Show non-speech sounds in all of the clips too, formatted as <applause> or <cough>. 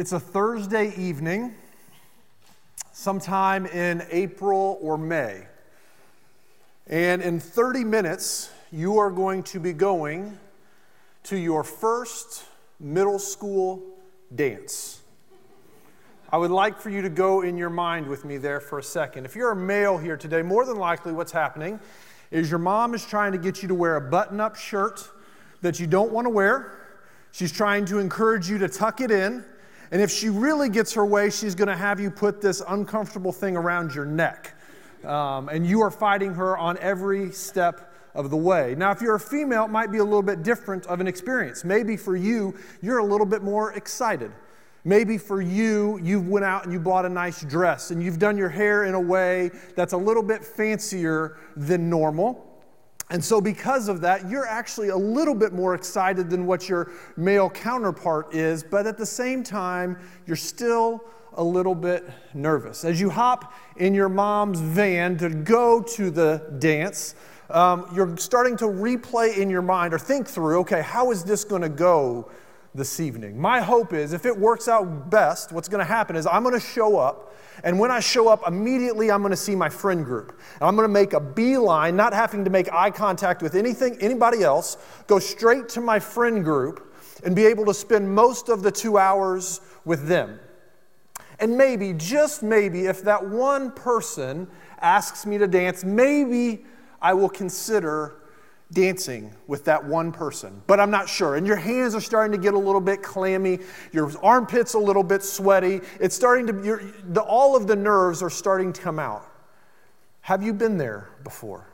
It's a Thursday evening, sometime in April or May. And in 30 minutes, you are going to be going to your first middle school dance. I would like for you to go in your mind with me there for a second. If you're a male here today, more than likely what's happening is your mom is trying to get you to wear a button up shirt that you don't want to wear. She's trying to encourage you to tuck it in. And if she really gets her way, she's going to have you put this uncomfortable thing around your neck. Um, and you are fighting her on every step of the way. Now, if you're a female, it might be a little bit different of an experience. Maybe for you, you're a little bit more excited. Maybe for you, you went out and you bought a nice dress and you've done your hair in a way that's a little bit fancier than normal. And so, because of that, you're actually a little bit more excited than what your male counterpart is, but at the same time, you're still a little bit nervous. As you hop in your mom's van to go to the dance, um, you're starting to replay in your mind or think through okay, how is this going to go this evening? My hope is if it works out best, what's going to happen is I'm going to show up and when I show up, immediately I'm going to see my friend group. And I'm going to make a beeline, not having to make eye contact with anything, anybody else, go straight to my friend group and be able to spend most of the two hours with them. And maybe, just maybe, if that one person asks me to dance, maybe I will consider dancing with that one person, but I'm not sure. And your hands are starting to get a little bit clammy, your armpits a little bit sweaty. It's starting to, the, all of the nerves are starting to come out. Have you been there before?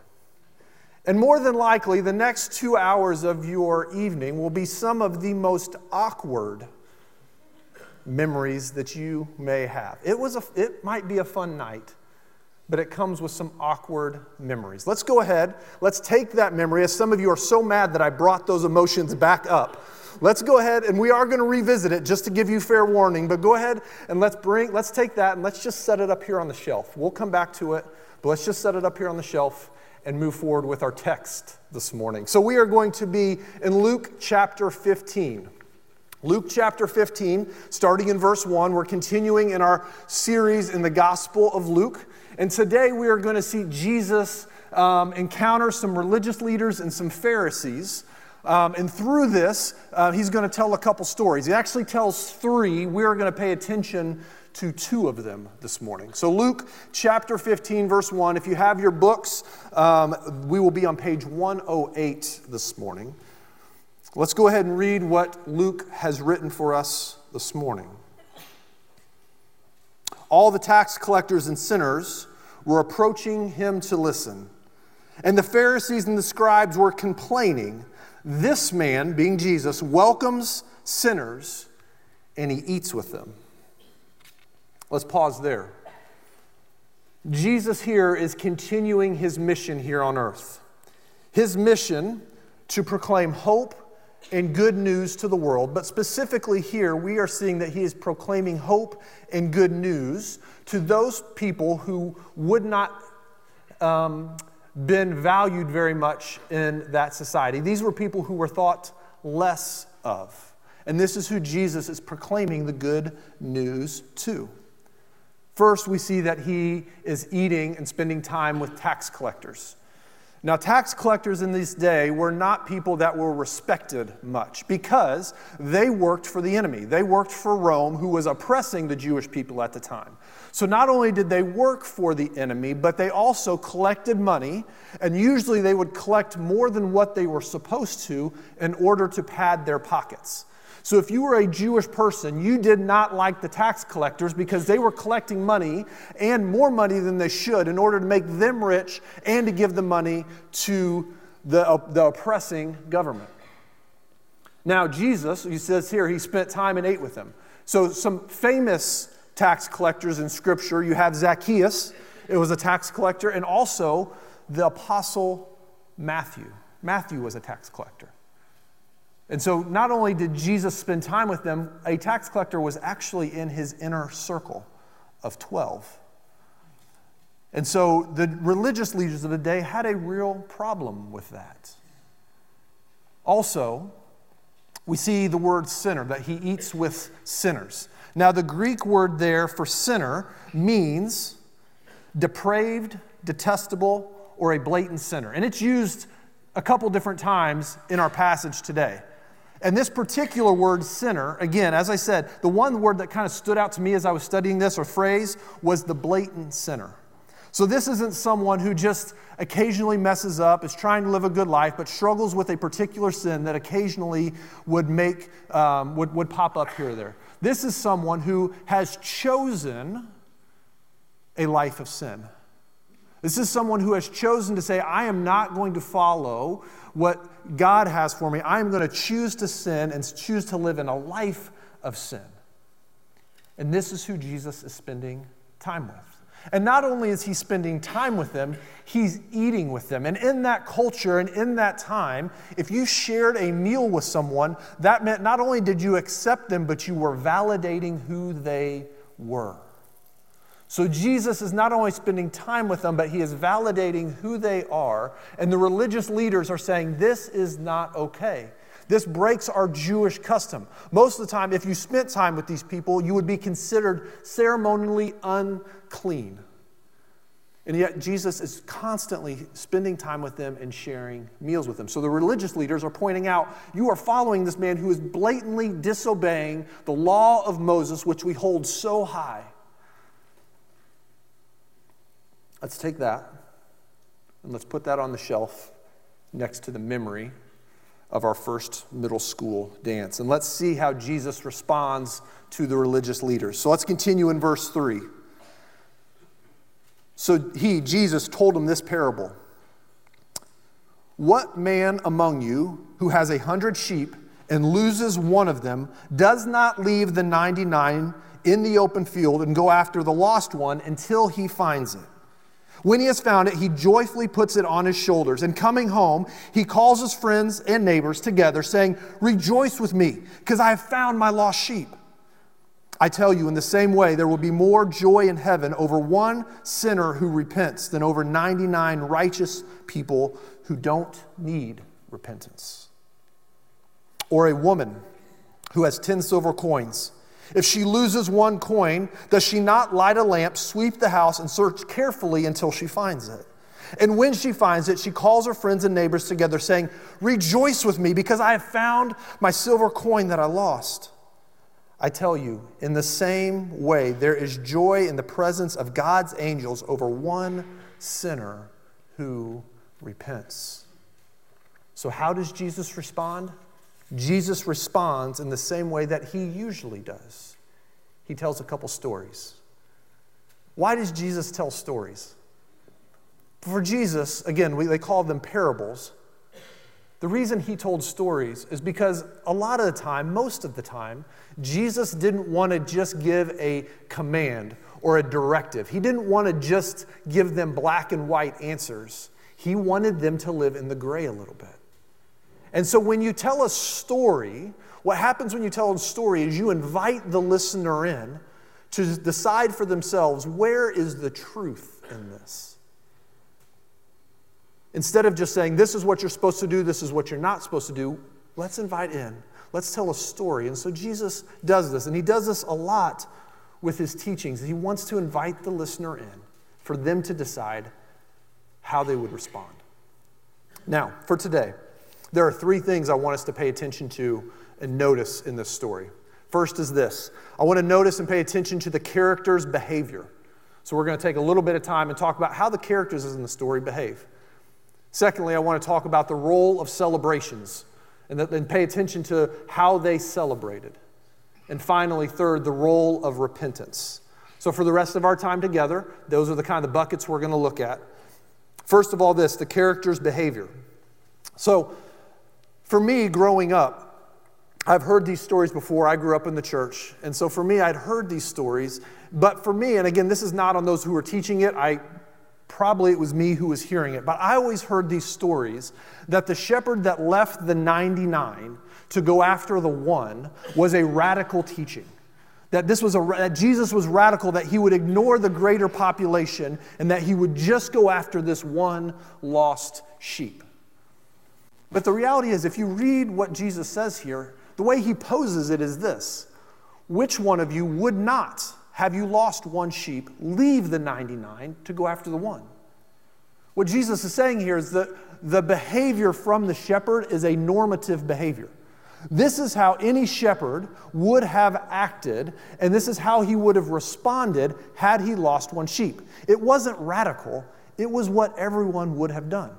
And more than likely, the next two hours of your evening will be some of the most awkward memories that you may have. It, was a, it might be a fun night but it comes with some awkward memories. Let's go ahead. Let's take that memory, as some of you are so mad that I brought those emotions back up. Let's go ahead and we are going to revisit it just to give you fair warning, but go ahead and let's bring let's take that and let's just set it up here on the shelf. We'll come back to it, but let's just set it up here on the shelf and move forward with our text this morning. So we are going to be in Luke chapter 15. Luke chapter 15, starting in verse 1, we're continuing in our series in the Gospel of Luke. And today we are going to see Jesus um, encounter some religious leaders and some Pharisees. Um, and through this, uh, he's going to tell a couple stories. He actually tells three. We're going to pay attention to two of them this morning. So, Luke chapter 15, verse 1. If you have your books, um, we will be on page 108 this morning. Let's go ahead and read what Luke has written for us this morning. All the tax collectors and sinners were approaching him to listen. And the Pharisees and the scribes were complaining. This man, being Jesus, welcomes sinners and he eats with them. Let's pause there. Jesus here is continuing his mission here on earth. His mission to proclaim hope and good news to the world, but specifically here, we are seeing that he is proclaiming hope and good news to those people who would not um, been valued very much in that society. These were people who were thought less of. And this is who Jesus is proclaiming the good news to. First, we see that he is eating and spending time with tax collectors. Now, tax collectors in this day were not people that were respected much because they worked for the enemy. They worked for Rome, who was oppressing the Jewish people at the time. So, not only did they work for the enemy, but they also collected money, and usually they would collect more than what they were supposed to in order to pad their pockets. So, if you were a Jewish person, you did not like the tax collectors because they were collecting money and more money than they should in order to make them rich and to give the money to the, the oppressing government. Now, Jesus, he says here, he spent time and ate with them. So, some famous tax collectors in Scripture you have Zacchaeus, it was a tax collector, and also the apostle Matthew. Matthew was a tax collector. And so, not only did Jesus spend time with them, a tax collector was actually in his inner circle of 12. And so, the religious leaders of the day had a real problem with that. Also, we see the word sinner, that he eats with sinners. Now, the Greek word there for sinner means depraved, detestable, or a blatant sinner. And it's used a couple different times in our passage today. And this particular word, sinner, again, as I said, the one word that kind of stood out to me as I was studying this or phrase was the blatant sinner. So, this isn't someone who just occasionally messes up, is trying to live a good life, but struggles with a particular sin that occasionally would make, um, would, would pop up here or there. This is someone who has chosen a life of sin. This is someone who has chosen to say, I am not going to follow what God has for me. I am going to choose to sin and choose to live in a life of sin. And this is who Jesus is spending time with. And not only is he spending time with them, he's eating with them. And in that culture and in that time, if you shared a meal with someone, that meant not only did you accept them, but you were validating who they were. So Jesus is not only spending time with them, but he is validating who they are. And the religious leaders are saying, This is not okay. This breaks our Jewish custom. Most of the time, if you spent time with these people, you would be considered ceremonially unclean. And yet, Jesus is constantly spending time with them and sharing meals with them. So the religious leaders are pointing out you are following this man who is blatantly disobeying the law of Moses, which we hold so high. Let's take that and let's put that on the shelf next to the memory of our first middle school dance. And let's see how Jesus responds to the religious leaders. So let's continue in verse 3. So he, Jesus, told him this parable What man among you who has a hundred sheep and loses one of them does not leave the 99 in the open field and go after the lost one until he finds it? When he has found it, he joyfully puts it on his shoulders. And coming home, he calls his friends and neighbors together, saying, Rejoice with me, because I have found my lost sheep. I tell you, in the same way, there will be more joy in heaven over one sinner who repents than over 99 righteous people who don't need repentance. Or a woman who has 10 silver coins if she loses one coin, does she not light a lamp, sweep the house, and search carefully until she finds it? And when she finds it, she calls her friends and neighbors together, saying, Rejoice with me, because I have found my silver coin that I lost. I tell you, in the same way, there is joy in the presence of God's angels over one sinner who repents. So, how does Jesus respond? Jesus responds in the same way that he usually does. He tells a couple stories. Why does Jesus tell stories? For Jesus, again, we, they call them parables. The reason he told stories is because a lot of the time, most of the time, Jesus didn't want to just give a command or a directive. He didn't want to just give them black and white answers. He wanted them to live in the gray a little bit. And so when you tell a story, what happens when you tell a story is you invite the listener in to decide for themselves where is the truth in this. Instead of just saying, this is what you're supposed to do, this is what you're not supposed to do, let's invite in. Let's tell a story. And so Jesus does this, and he does this a lot with his teachings. He wants to invite the listener in for them to decide how they would respond. Now, for today, there are three things I want us to pay attention to and notice in this story. First is this I want to notice and pay attention to the character's behavior. So, we're going to take a little bit of time and talk about how the characters in the story behave. Secondly, I want to talk about the role of celebrations and then pay attention to how they celebrated. And finally, third, the role of repentance. So, for the rest of our time together, those are the kind of buckets we're going to look at. First of all, this the character's behavior. So, for me, growing up, I've heard these stories before. I grew up in the church. And so for me, I'd heard these stories. But for me, and again, this is not on those who were teaching it, I probably it was me who was hearing it. But I always heard these stories that the shepherd that left the 99 to go after the one was a radical teaching. That this was a that Jesus was radical, that he would ignore the greater population and that he would just go after this one lost sheep. But the reality is, if you read what Jesus says here, the way he poses it is this which one of you would not, have you lost one sheep, leave the 99 to go after the one? What Jesus is saying here is that the behavior from the shepherd is a normative behavior. This is how any shepherd would have acted, and this is how he would have responded had he lost one sheep. It wasn't radical, it was what everyone would have done.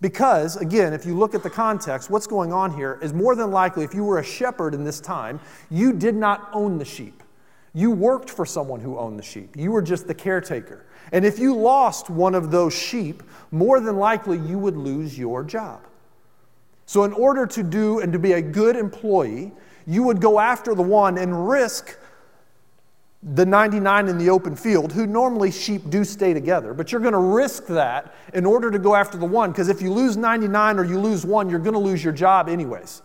Because, again, if you look at the context, what's going on here is more than likely, if you were a shepherd in this time, you did not own the sheep. You worked for someone who owned the sheep. You were just the caretaker. And if you lost one of those sheep, more than likely you would lose your job. So, in order to do and to be a good employee, you would go after the one and risk the 99 in the open field, who normally sheep do stay together, but you're going to risk that in order to go after the one, because if you lose 99 or you lose one, you're going to lose your job anyways.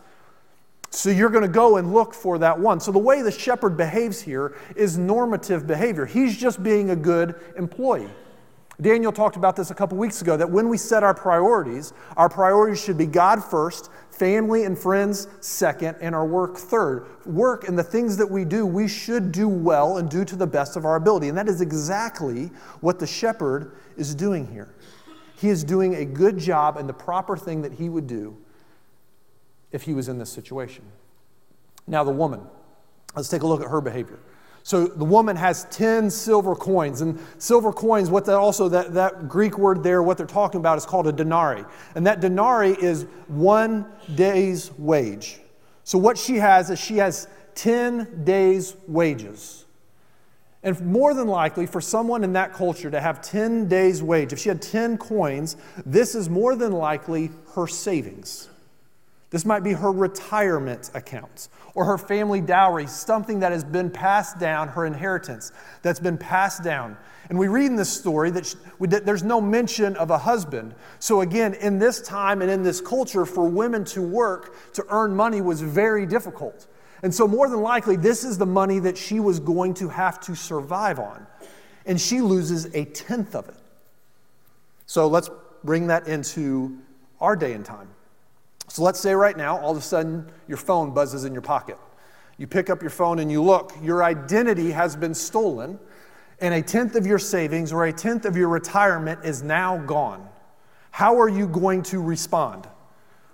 So you're going to go and look for that one. So the way the shepherd behaves here is normative behavior. He's just being a good employee. Daniel talked about this a couple weeks ago that when we set our priorities, our priorities should be God first, family and friends second, and our work third. Work and the things that we do, we should do well and do to the best of our ability. And that is exactly what the shepherd is doing here. He is doing a good job and the proper thing that he would do if he was in this situation. Now, the woman, let's take a look at her behavior. So the woman has 10 silver coins. And silver coins, what that also, that, that Greek word there, what they're talking about is called a denarii. And that denarii is one day's wage. So what she has is she has 10 days' wages. And more than likely, for someone in that culture to have 10 days' wage, if she had 10 coins, this is more than likely her savings. This might be her retirement accounts or her family dowry, something that has been passed down, her inheritance that's been passed down. And we read in this story that, she, that there's no mention of a husband. So, again, in this time and in this culture, for women to work to earn money was very difficult. And so, more than likely, this is the money that she was going to have to survive on. And she loses a tenth of it. So, let's bring that into our day and time. So let's say right now, all of a sudden, your phone buzzes in your pocket. You pick up your phone and you look, your identity has been stolen, and a tenth of your savings or a tenth of your retirement is now gone. How are you going to respond?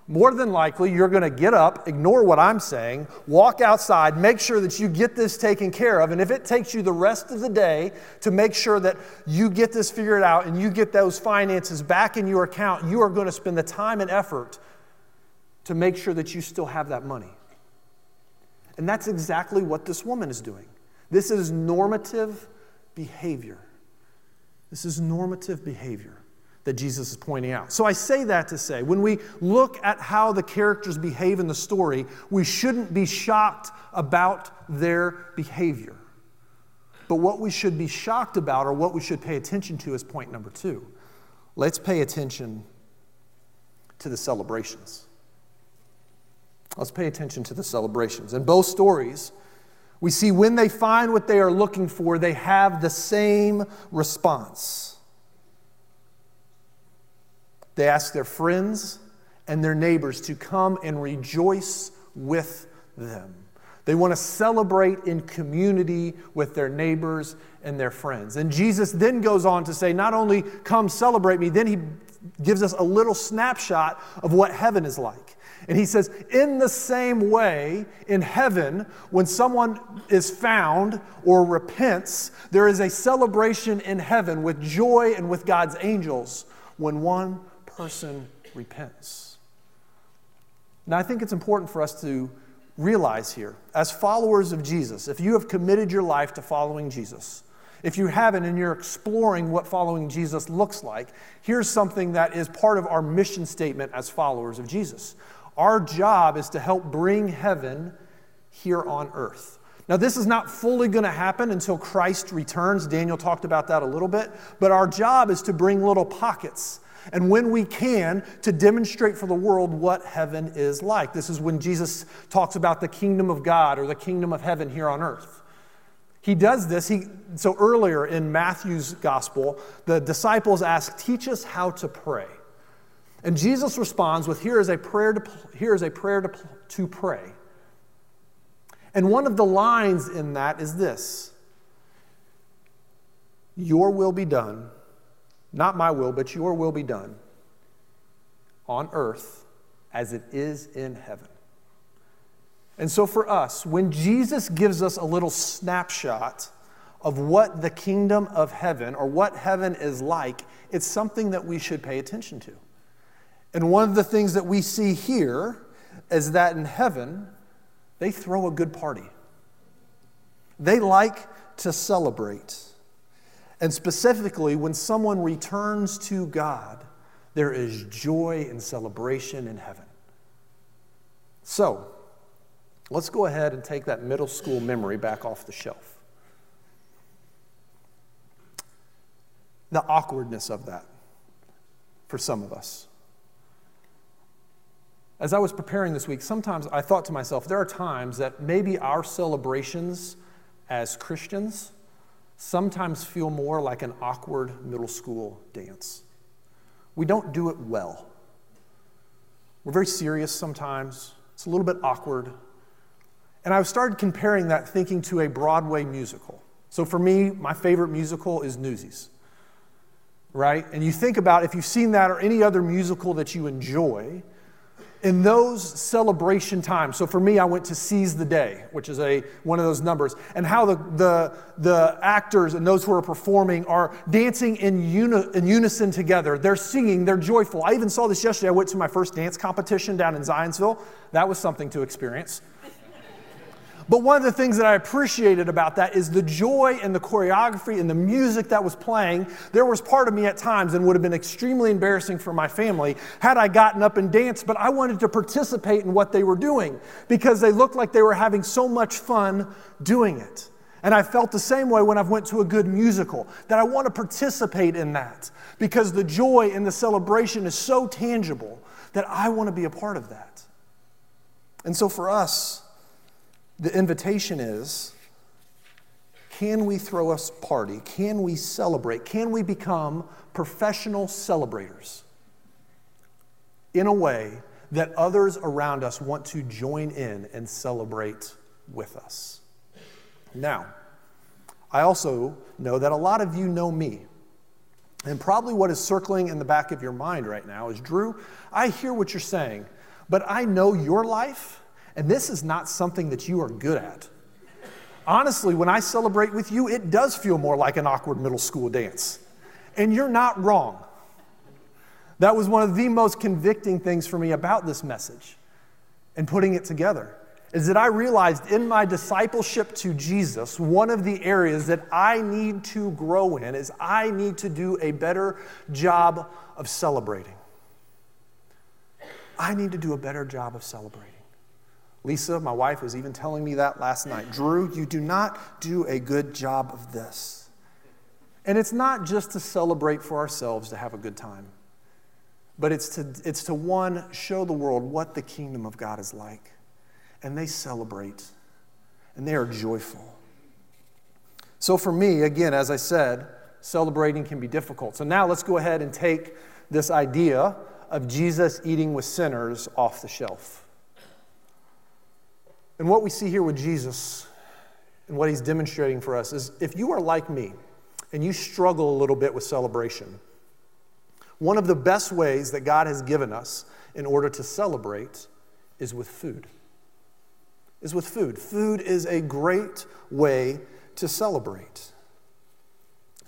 More than likely, you're going to get up, ignore what I'm saying, walk outside, make sure that you get this taken care of. And if it takes you the rest of the day to make sure that you get this figured out and you get those finances back in your account, you are going to spend the time and effort to make sure that you still have that money. And that's exactly what this woman is doing. This is normative behavior. This is normative behavior that Jesus is pointing out. So I say that to say, when we look at how the characters behave in the story, we shouldn't be shocked about their behavior. But what we should be shocked about, or what we should pay attention to, is point number two. Let's pay attention to the celebrations. Let's pay attention to the celebrations. In both stories, we see when they find what they are looking for, they have the same response. They ask their friends and their neighbors to come and rejoice with them. They want to celebrate in community with their neighbors and their friends. And Jesus then goes on to say, Not only come celebrate me, then he gives us a little snapshot of what heaven is like. And he says, in the same way, in heaven, when someone is found or repents, there is a celebration in heaven with joy and with God's angels when one person repents. Now, I think it's important for us to realize here, as followers of Jesus, if you have committed your life to following Jesus, if you haven't and you're exploring what following Jesus looks like, here's something that is part of our mission statement as followers of Jesus. Our job is to help bring heaven here on earth. Now, this is not fully going to happen until Christ returns. Daniel talked about that a little bit. But our job is to bring little pockets. And when we can, to demonstrate for the world what heaven is like. This is when Jesus talks about the kingdom of God or the kingdom of heaven here on earth. He does this. He, so earlier in Matthew's gospel, the disciples ask, Teach us how to pray. And Jesus responds with here is a prayer to, here is a prayer to, to pray. And one of the lines in that is this Your will be done, not my will, but your will be done on earth as it is in heaven. And so for us, when Jesus gives us a little snapshot of what the kingdom of heaven or what heaven is like, it's something that we should pay attention to. And one of the things that we see here is that in heaven, they throw a good party. They like to celebrate. And specifically, when someone returns to God, there is joy and celebration in heaven. So, let's go ahead and take that middle school memory back off the shelf. The awkwardness of that for some of us. As I was preparing this week, sometimes I thought to myself, there are times that maybe our celebrations as Christians sometimes feel more like an awkward middle school dance. We don't do it well. We're very serious sometimes, it's a little bit awkward. And I've started comparing that thinking to a Broadway musical. So for me, my favorite musical is Newsies, right? And you think about if you've seen that or any other musical that you enjoy, in those celebration times, so for me, I went to Seize the Day, which is a, one of those numbers, and how the, the, the actors and those who are performing are dancing in, uni, in unison together. They're singing, they're joyful. I even saw this yesterday. I went to my first dance competition down in Zionsville. That was something to experience. But one of the things that I appreciated about that is the joy and the choreography and the music that was playing. There was part of me at times and would have been extremely embarrassing for my family had I gotten up and danced, but I wanted to participate in what they were doing because they looked like they were having so much fun doing it. And I felt the same way when I went to a good musical, that I want to participate in that because the joy and the celebration is so tangible that I want to be a part of that. And so for us, the invitation is can we throw a party? Can we celebrate? Can we become professional celebrators in a way that others around us want to join in and celebrate with us? Now, I also know that a lot of you know me. And probably what is circling in the back of your mind right now is Drew, I hear what you're saying, but I know your life and this is not something that you are good at. Honestly, when I celebrate with you, it does feel more like an awkward middle school dance. And you're not wrong. That was one of the most convicting things for me about this message and putting it together is that I realized in my discipleship to Jesus, one of the areas that I need to grow in is I need to do a better job of celebrating. I need to do a better job of celebrating. Lisa, my wife, was even telling me that last night. Drew, you do not do a good job of this. And it's not just to celebrate for ourselves to have a good time, but it's to, it's to one, show the world what the kingdom of God is like. And they celebrate, and they are joyful. So for me, again, as I said, celebrating can be difficult. So now let's go ahead and take this idea of Jesus eating with sinners off the shelf. And what we see here with Jesus and what he's demonstrating for us is if you are like me and you struggle a little bit with celebration, one of the best ways that God has given us in order to celebrate is with food. Is with food. Food is a great way to celebrate.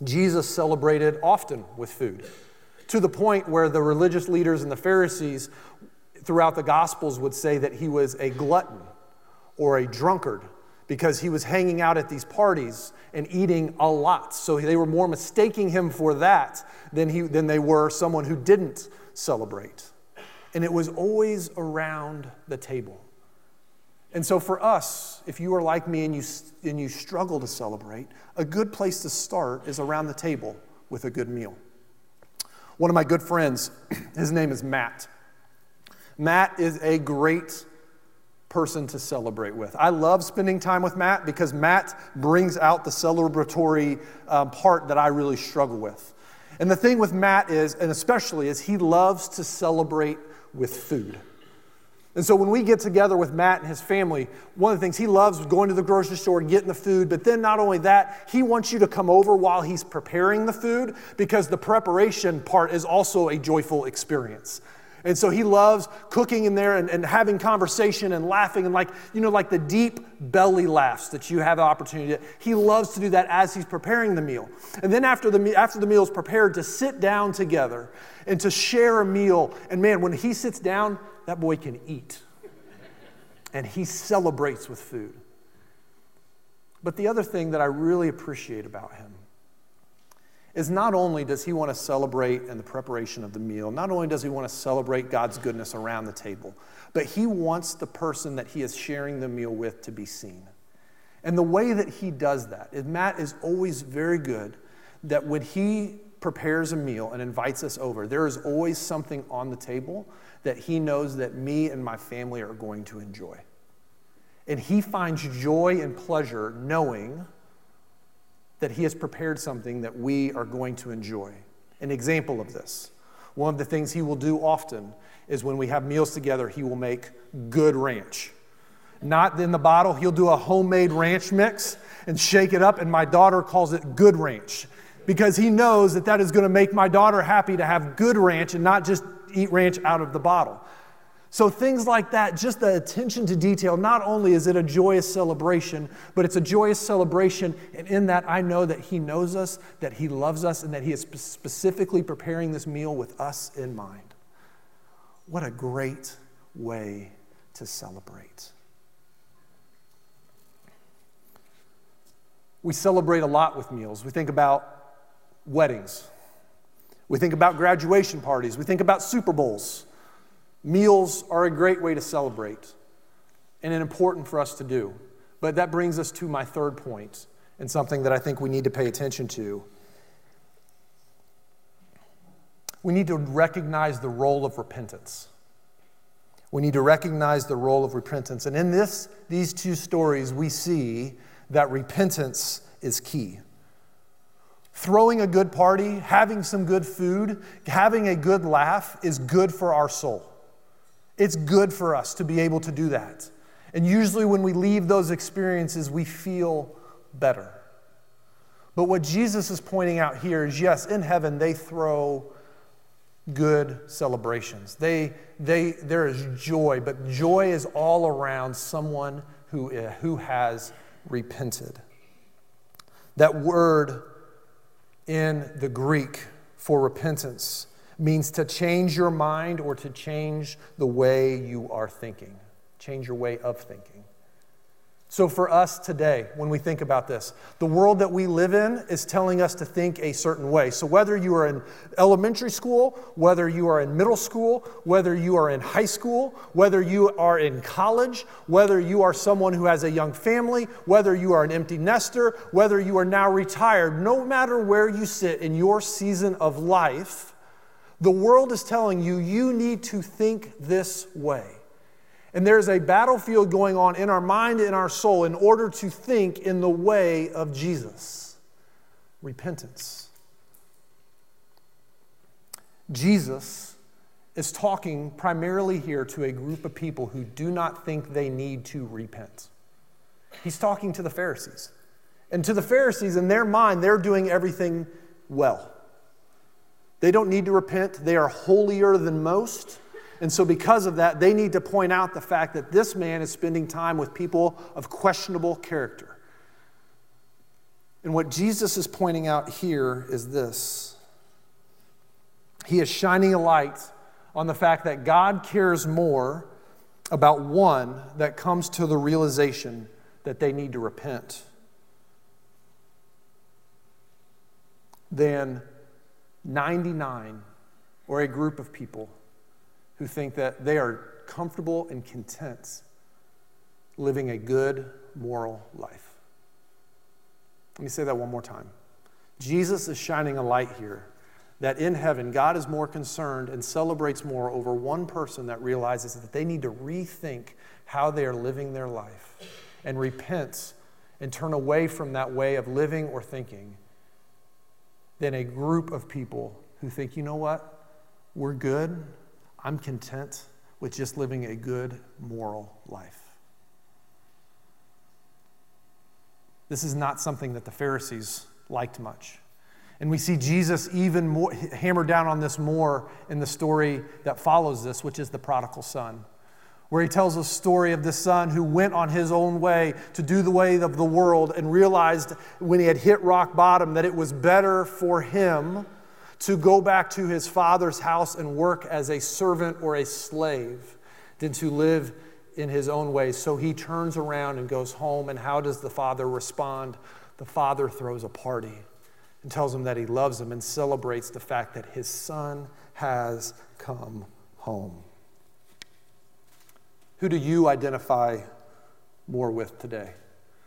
Jesus celebrated often with food, to the point where the religious leaders and the Pharisees throughout the Gospels would say that he was a glutton or a drunkard because he was hanging out at these parties and eating a lot. So they were more mistaking him for that than, he, than they were someone who didn't celebrate. And it was always around the table. And so for us, if you are like me and you, and you struggle to celebrate, a good place to start is around the table with a good meal. One of my good friends, <clears throat> his name is Matt. Matt is a great person to celebrate with. I love spending time with Matt because Matt brings out the celebratory um, part that I really struggle with. And the thing with Matt is, and especially, is he loves to celebrate with food. And so when we get together with Matt and his family, one of the things he loves going to the grocery store and getting the food. But then not only that, he wants you to come over while he's preparing the food because the preparation part is also a joyful experience. And so he loves cooking in there and, and having conversation and laughing and like, you know, like the deep belly laughs that you have the opportunity to. He loves to do that as he's preparing the meal. And then after the, after the meal is prepared, to sit down together and to share a meal. And man, when he sits down, that boy can eat. And he celebrates with food. But the other thing that I really appreciate about him is not only does he want to celebrate in the preparation of the meal, not only does he want to celebrate God's goodness around the table, but he wants the person that he is sharing the meal with to be seen. And the way that he does that Matt is always very good that when he prepares a meal and invites us over, there is always something on the table that he knows that me and my family are going to enjoy. And he finds joy and pleasure knowing that he has prepared something that we are going to enjoy. An example of this one of the things he will do often is when we have meals together, he will make good ranch. Not in the bottle, he'll do a homemade ranch mix and shake it up, and my daughter calls it good ranch because he knows that that is going to make my daughter happy to have good ranch and not just eat ranch out of the bottle. So, things like that, just the attention to detail, not only is it a joyous celebration, but it's a joyous celebration. And in that, I know that He knows us, that He loves us, and that He is specifically preparing this meal with us in mind. What a great way to celebrate. We celebrate a lot with meals. We think about weddings, we think about graduation parties, we think about Super Bowls. Meals are a great way to celebrate and an important for us to do. But that brings us to my third point and something that I think we need to pay attention to. We need to recognize the role of repentance. We need to recognize the role of repentance. And in this, these two stories, we see that repentance is key. Throwing a good party, having some good food, having a good laugh is good for our soul. It's good for us to be able to do that. And usually, when we leave those experiences, we feel better. But what Jesus is pointing out here is yes, in heaven, they throw good celebrations. They, they, there is joy, but joy is all around someone who, eh, who has repented. That word in the Greek for repentance means to change your mind or to change the way you are thinking, change your way of thinking. So, for us today, when we think about this, the world that we live in is telling us to think a certain way. So, whether you are in elementary school, whether you are in middle school, whether you are in high school, whether you are in college, whether you are someone who has a young family, whether you are an empty nester, whether you are now retired, no matter where you sit in your season of life, the world is telling you, you need to think this way. And there's a battlefield going on in our mind, in our soul, in order to think in the way of Jesus repentance. Jesus is talking primarily here to a group of people who do not think they need to repent. He's talking to the Pharisees. And to the Pharisees, in their mind, they're doing everything well. They don't need to repent. They are holier than most. And so, because of that, they need to point out the fact that this man is spending time with people of questionable character. And what Jesus is pointing out here is this He is shining a light on the fact that God cares more about one that comes to the realization that they need to repent than 99 or a group of people who think that they are comfortable and content living a good moral life. Let me say that one more time. Jesus is shining a light here that in heaven, God is more concerned and celebrates more over one person that realizes that they need to rethink how they are living their life and repent and turn away from that way of living or thinking than a group of people who think, you know what? We're good. I'm content. with just living a good moral life. This is not something that the Pharisees liked much. And we see Jesus even more, hammer down on this more in the story that follows this, which is the prodigal son, where he tells a story of the son who went on his own way to do the way of the world and realized when he had hit rock bottom that it was better for him to go back to his father's house and work as a servant or a slave than to live in his own way. So he turns around and goes home. And how does the father respond? The father throws a party and tells him that he loves him and celebrates the fact that his son has come home. Who do you identify more with today?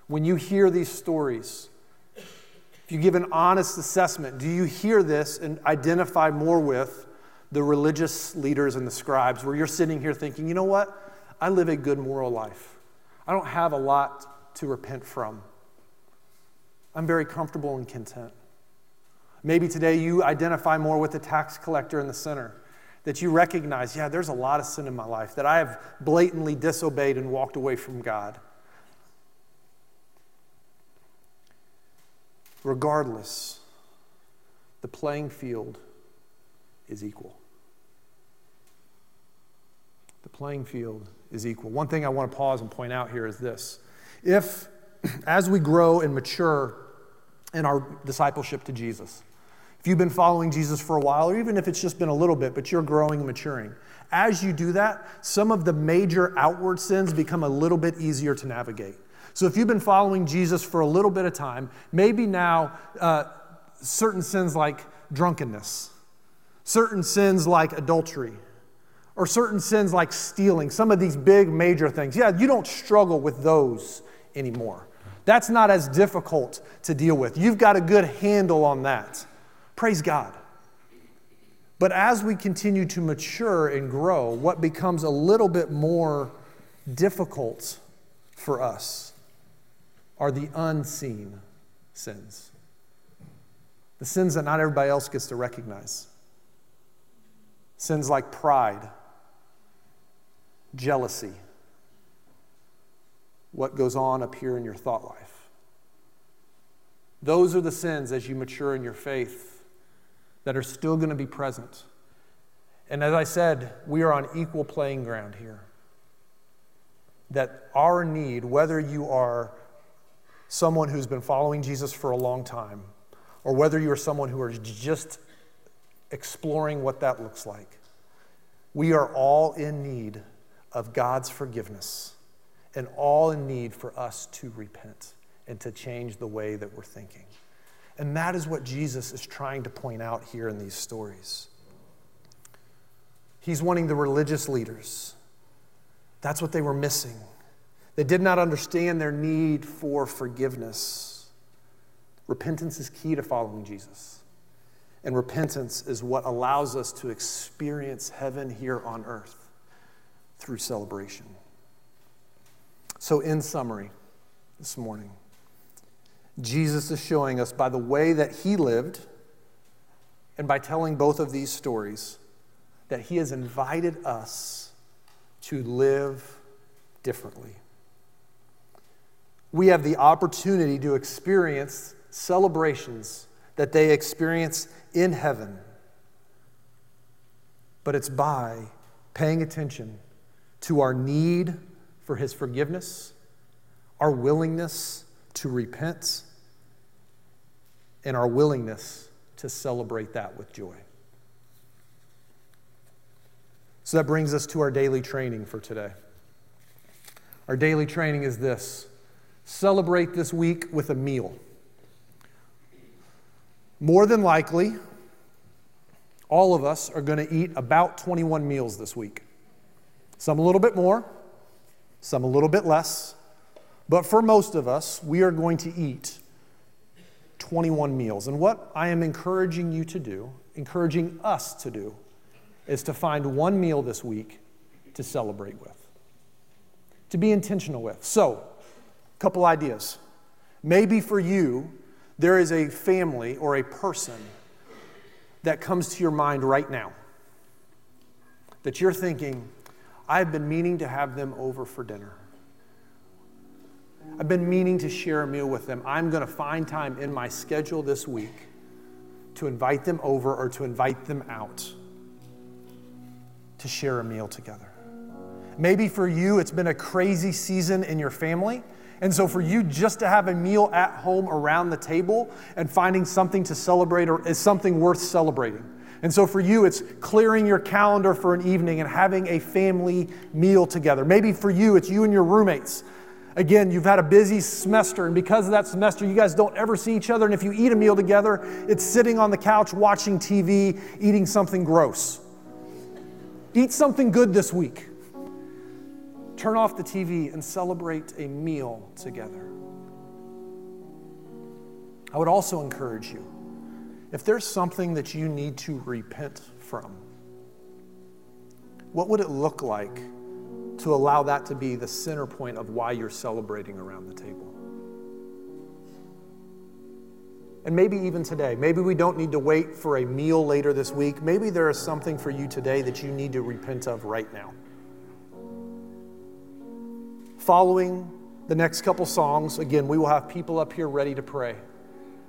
When you hear these stories, if you give an honest assessment, do you hear this and identify more with the religious leaders and the scribes where you're sitting here thinking, you know what? I live a good moral life. I don't have a lot to repent from. I'm very comfortable and content. Maybe today you identify more with the tax collector in the center, that you recognize, yeah, there's a lot of sin in my life, that I have blatantly disobeyed and walked away from God. Regardless, the playing field is equal. The playing field is equal. One thing I want to pause and point out here is this. If, <clears throat> as we grow and mature in our discipleship to Jesus, if you've been following Jesus for a while, or even if it's just been a little bit, but you're growing and maturing, as you do that, some of the major outward sins become a little bit easier to navigate. So if you've been following Jesus for a little bit of time, maybe now uh, certain sins like drunkenness, certain sins like adultery, or certain sins like stealing, some of these big major things, yeah, you don't struggle with those anymore. That's not as difficult to deal with. You've got a good handle on that. Praise God. But as we continue to mature and grow, what becomes a little bit more difficult for us are the unseen sins. The sins that not everybody else gets to recognize. Sins like pride, jealousy, what goes on up here in your thought life. Those are the sins as you mature in your faith that are still going to be present. And as I said, we are on equal playing ground here. That our need, whether you are someone who's been following Jesus for a long time, or whether you are someone who is just exploring what that looks like, we are all in need of God's forgiveness and all in need for us to repent and to change the way that we're thinking. And that is what Jesus is trying to point out here in these stories. He's wanting the religious leaders. That's what they were missing. They did not understand their need for forgiveness. Repentance is key to following Jesus. And repentance is what allows us to experience heaven here on earth through celebration. So, in summary, this morning, Jesus is showing us by the way that he lived and by telling both of these stories that he has invited us to live differently. We have the opportunity to experience celebrations that they experience in heaven, but it's by paying attention to our need for his forgiveness, our willingness to repent and our willingness to celebrate that with joy. So that brings us to our daily training for today. Our daily training is this celebrate this week with a meal. More than likely, all of us are going to eat about 21 meals this week. Some a little bit more, some a little bit less. But for most of us, we are going to eat 21 meals. And what I am encouraging you to do, encouraging us to do, is to find one meal this week to celebrate with, to be intentional with. So, a couple ideas. Maybe for you, there is a family or a person that comes to your mind right now that you're thinking, I've been meaning to have them over for dinner. I've been meaning to share a meal with them. I'm going to find time in my schedule this week to invite them over or to invite them out to share a meal together. Maybe for you, it's been a crazy season in your family. And so, for you just to have a meal at home around the table and finding something to celebrate or is something worth celebrating. And so, for you, it's clearing your calendar for an evening and having a family meal together. Maybe for you, it's you and your roommates. Again, you've had a busy semester, and because of that semester, you guys don't ever see each other. And if you eat a meal together, it's sitting on the couch watching TV, eating something gross. Eat something good this week. Turn off the TV and celebrate a meal together. I would also encourage you if there's something that you need to repent from, what would it look like to allow that to be the center point of why you're celebrating around the table? And maybe even today, maybe we don't need to wait for a meal later this week. Maybe there is something for you today that you need to repent of right now. Following the next couple songs, again, we will have people up here ready to pray.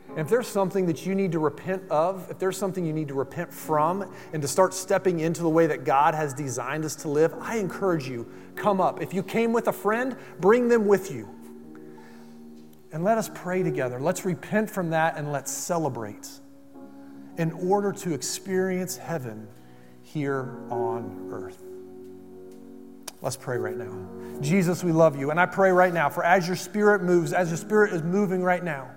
And if there's something that you need to repent of, if there's something you need to repent from, and to start stepping into the way that God has designed us to live, I encourage you, come up. If you came with a friend, bring them with you. And let us pray together. Let's repent from that and let's celebrate in order to experience heaven here on earth. Let's pray right now. Jesus, we love you. And I pray right now for as your spirit moves, as your spirit is moving right now,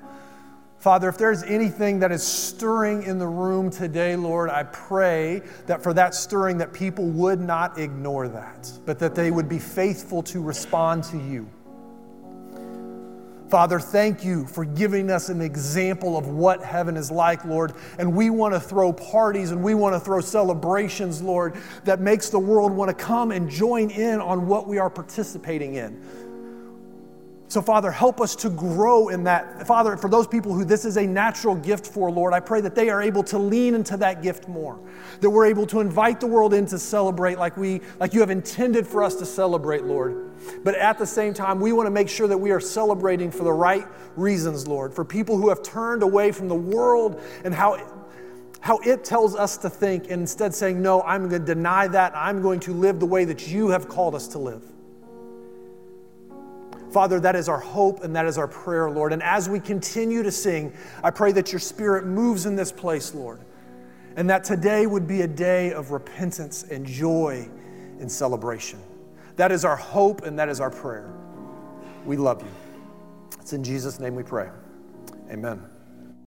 Father, if there's anything that is stirring in the room today, Lord, I pray that for that stirring that people would not ignore that, but that they would be faithful to respond to you. Father, thank you for giving us an example of what heaven is like, Lord. And we want to throw parties and we want to throw celebrations, Lord, that makes the world want to come and join in on what we are participating in. So, Father, help us to grow in that. Father, for those people who this is a natural gift for, Lord, I pray that they are able to lean into that gift more. That we're able to invite the world in to celebrate like we like you have intended for us to celebrate, Lord. But at the same time, we want to make sure that we are celebrating for the right reasons, Lord. For people who have turned away from the world and how how it tells us to think, and instead saying, No, I'm going to deny that. I'm going to live the way that you have called us to live. Father, that is our hope and that is our prayer, Lord. And as we continue to sing, I pray that your spirit moves in this place, Lord. And that today would be a day of repentance and joy and celebration. That is our hope and that is our prayer. We love you. It's in Jesus' name we pray. Amen.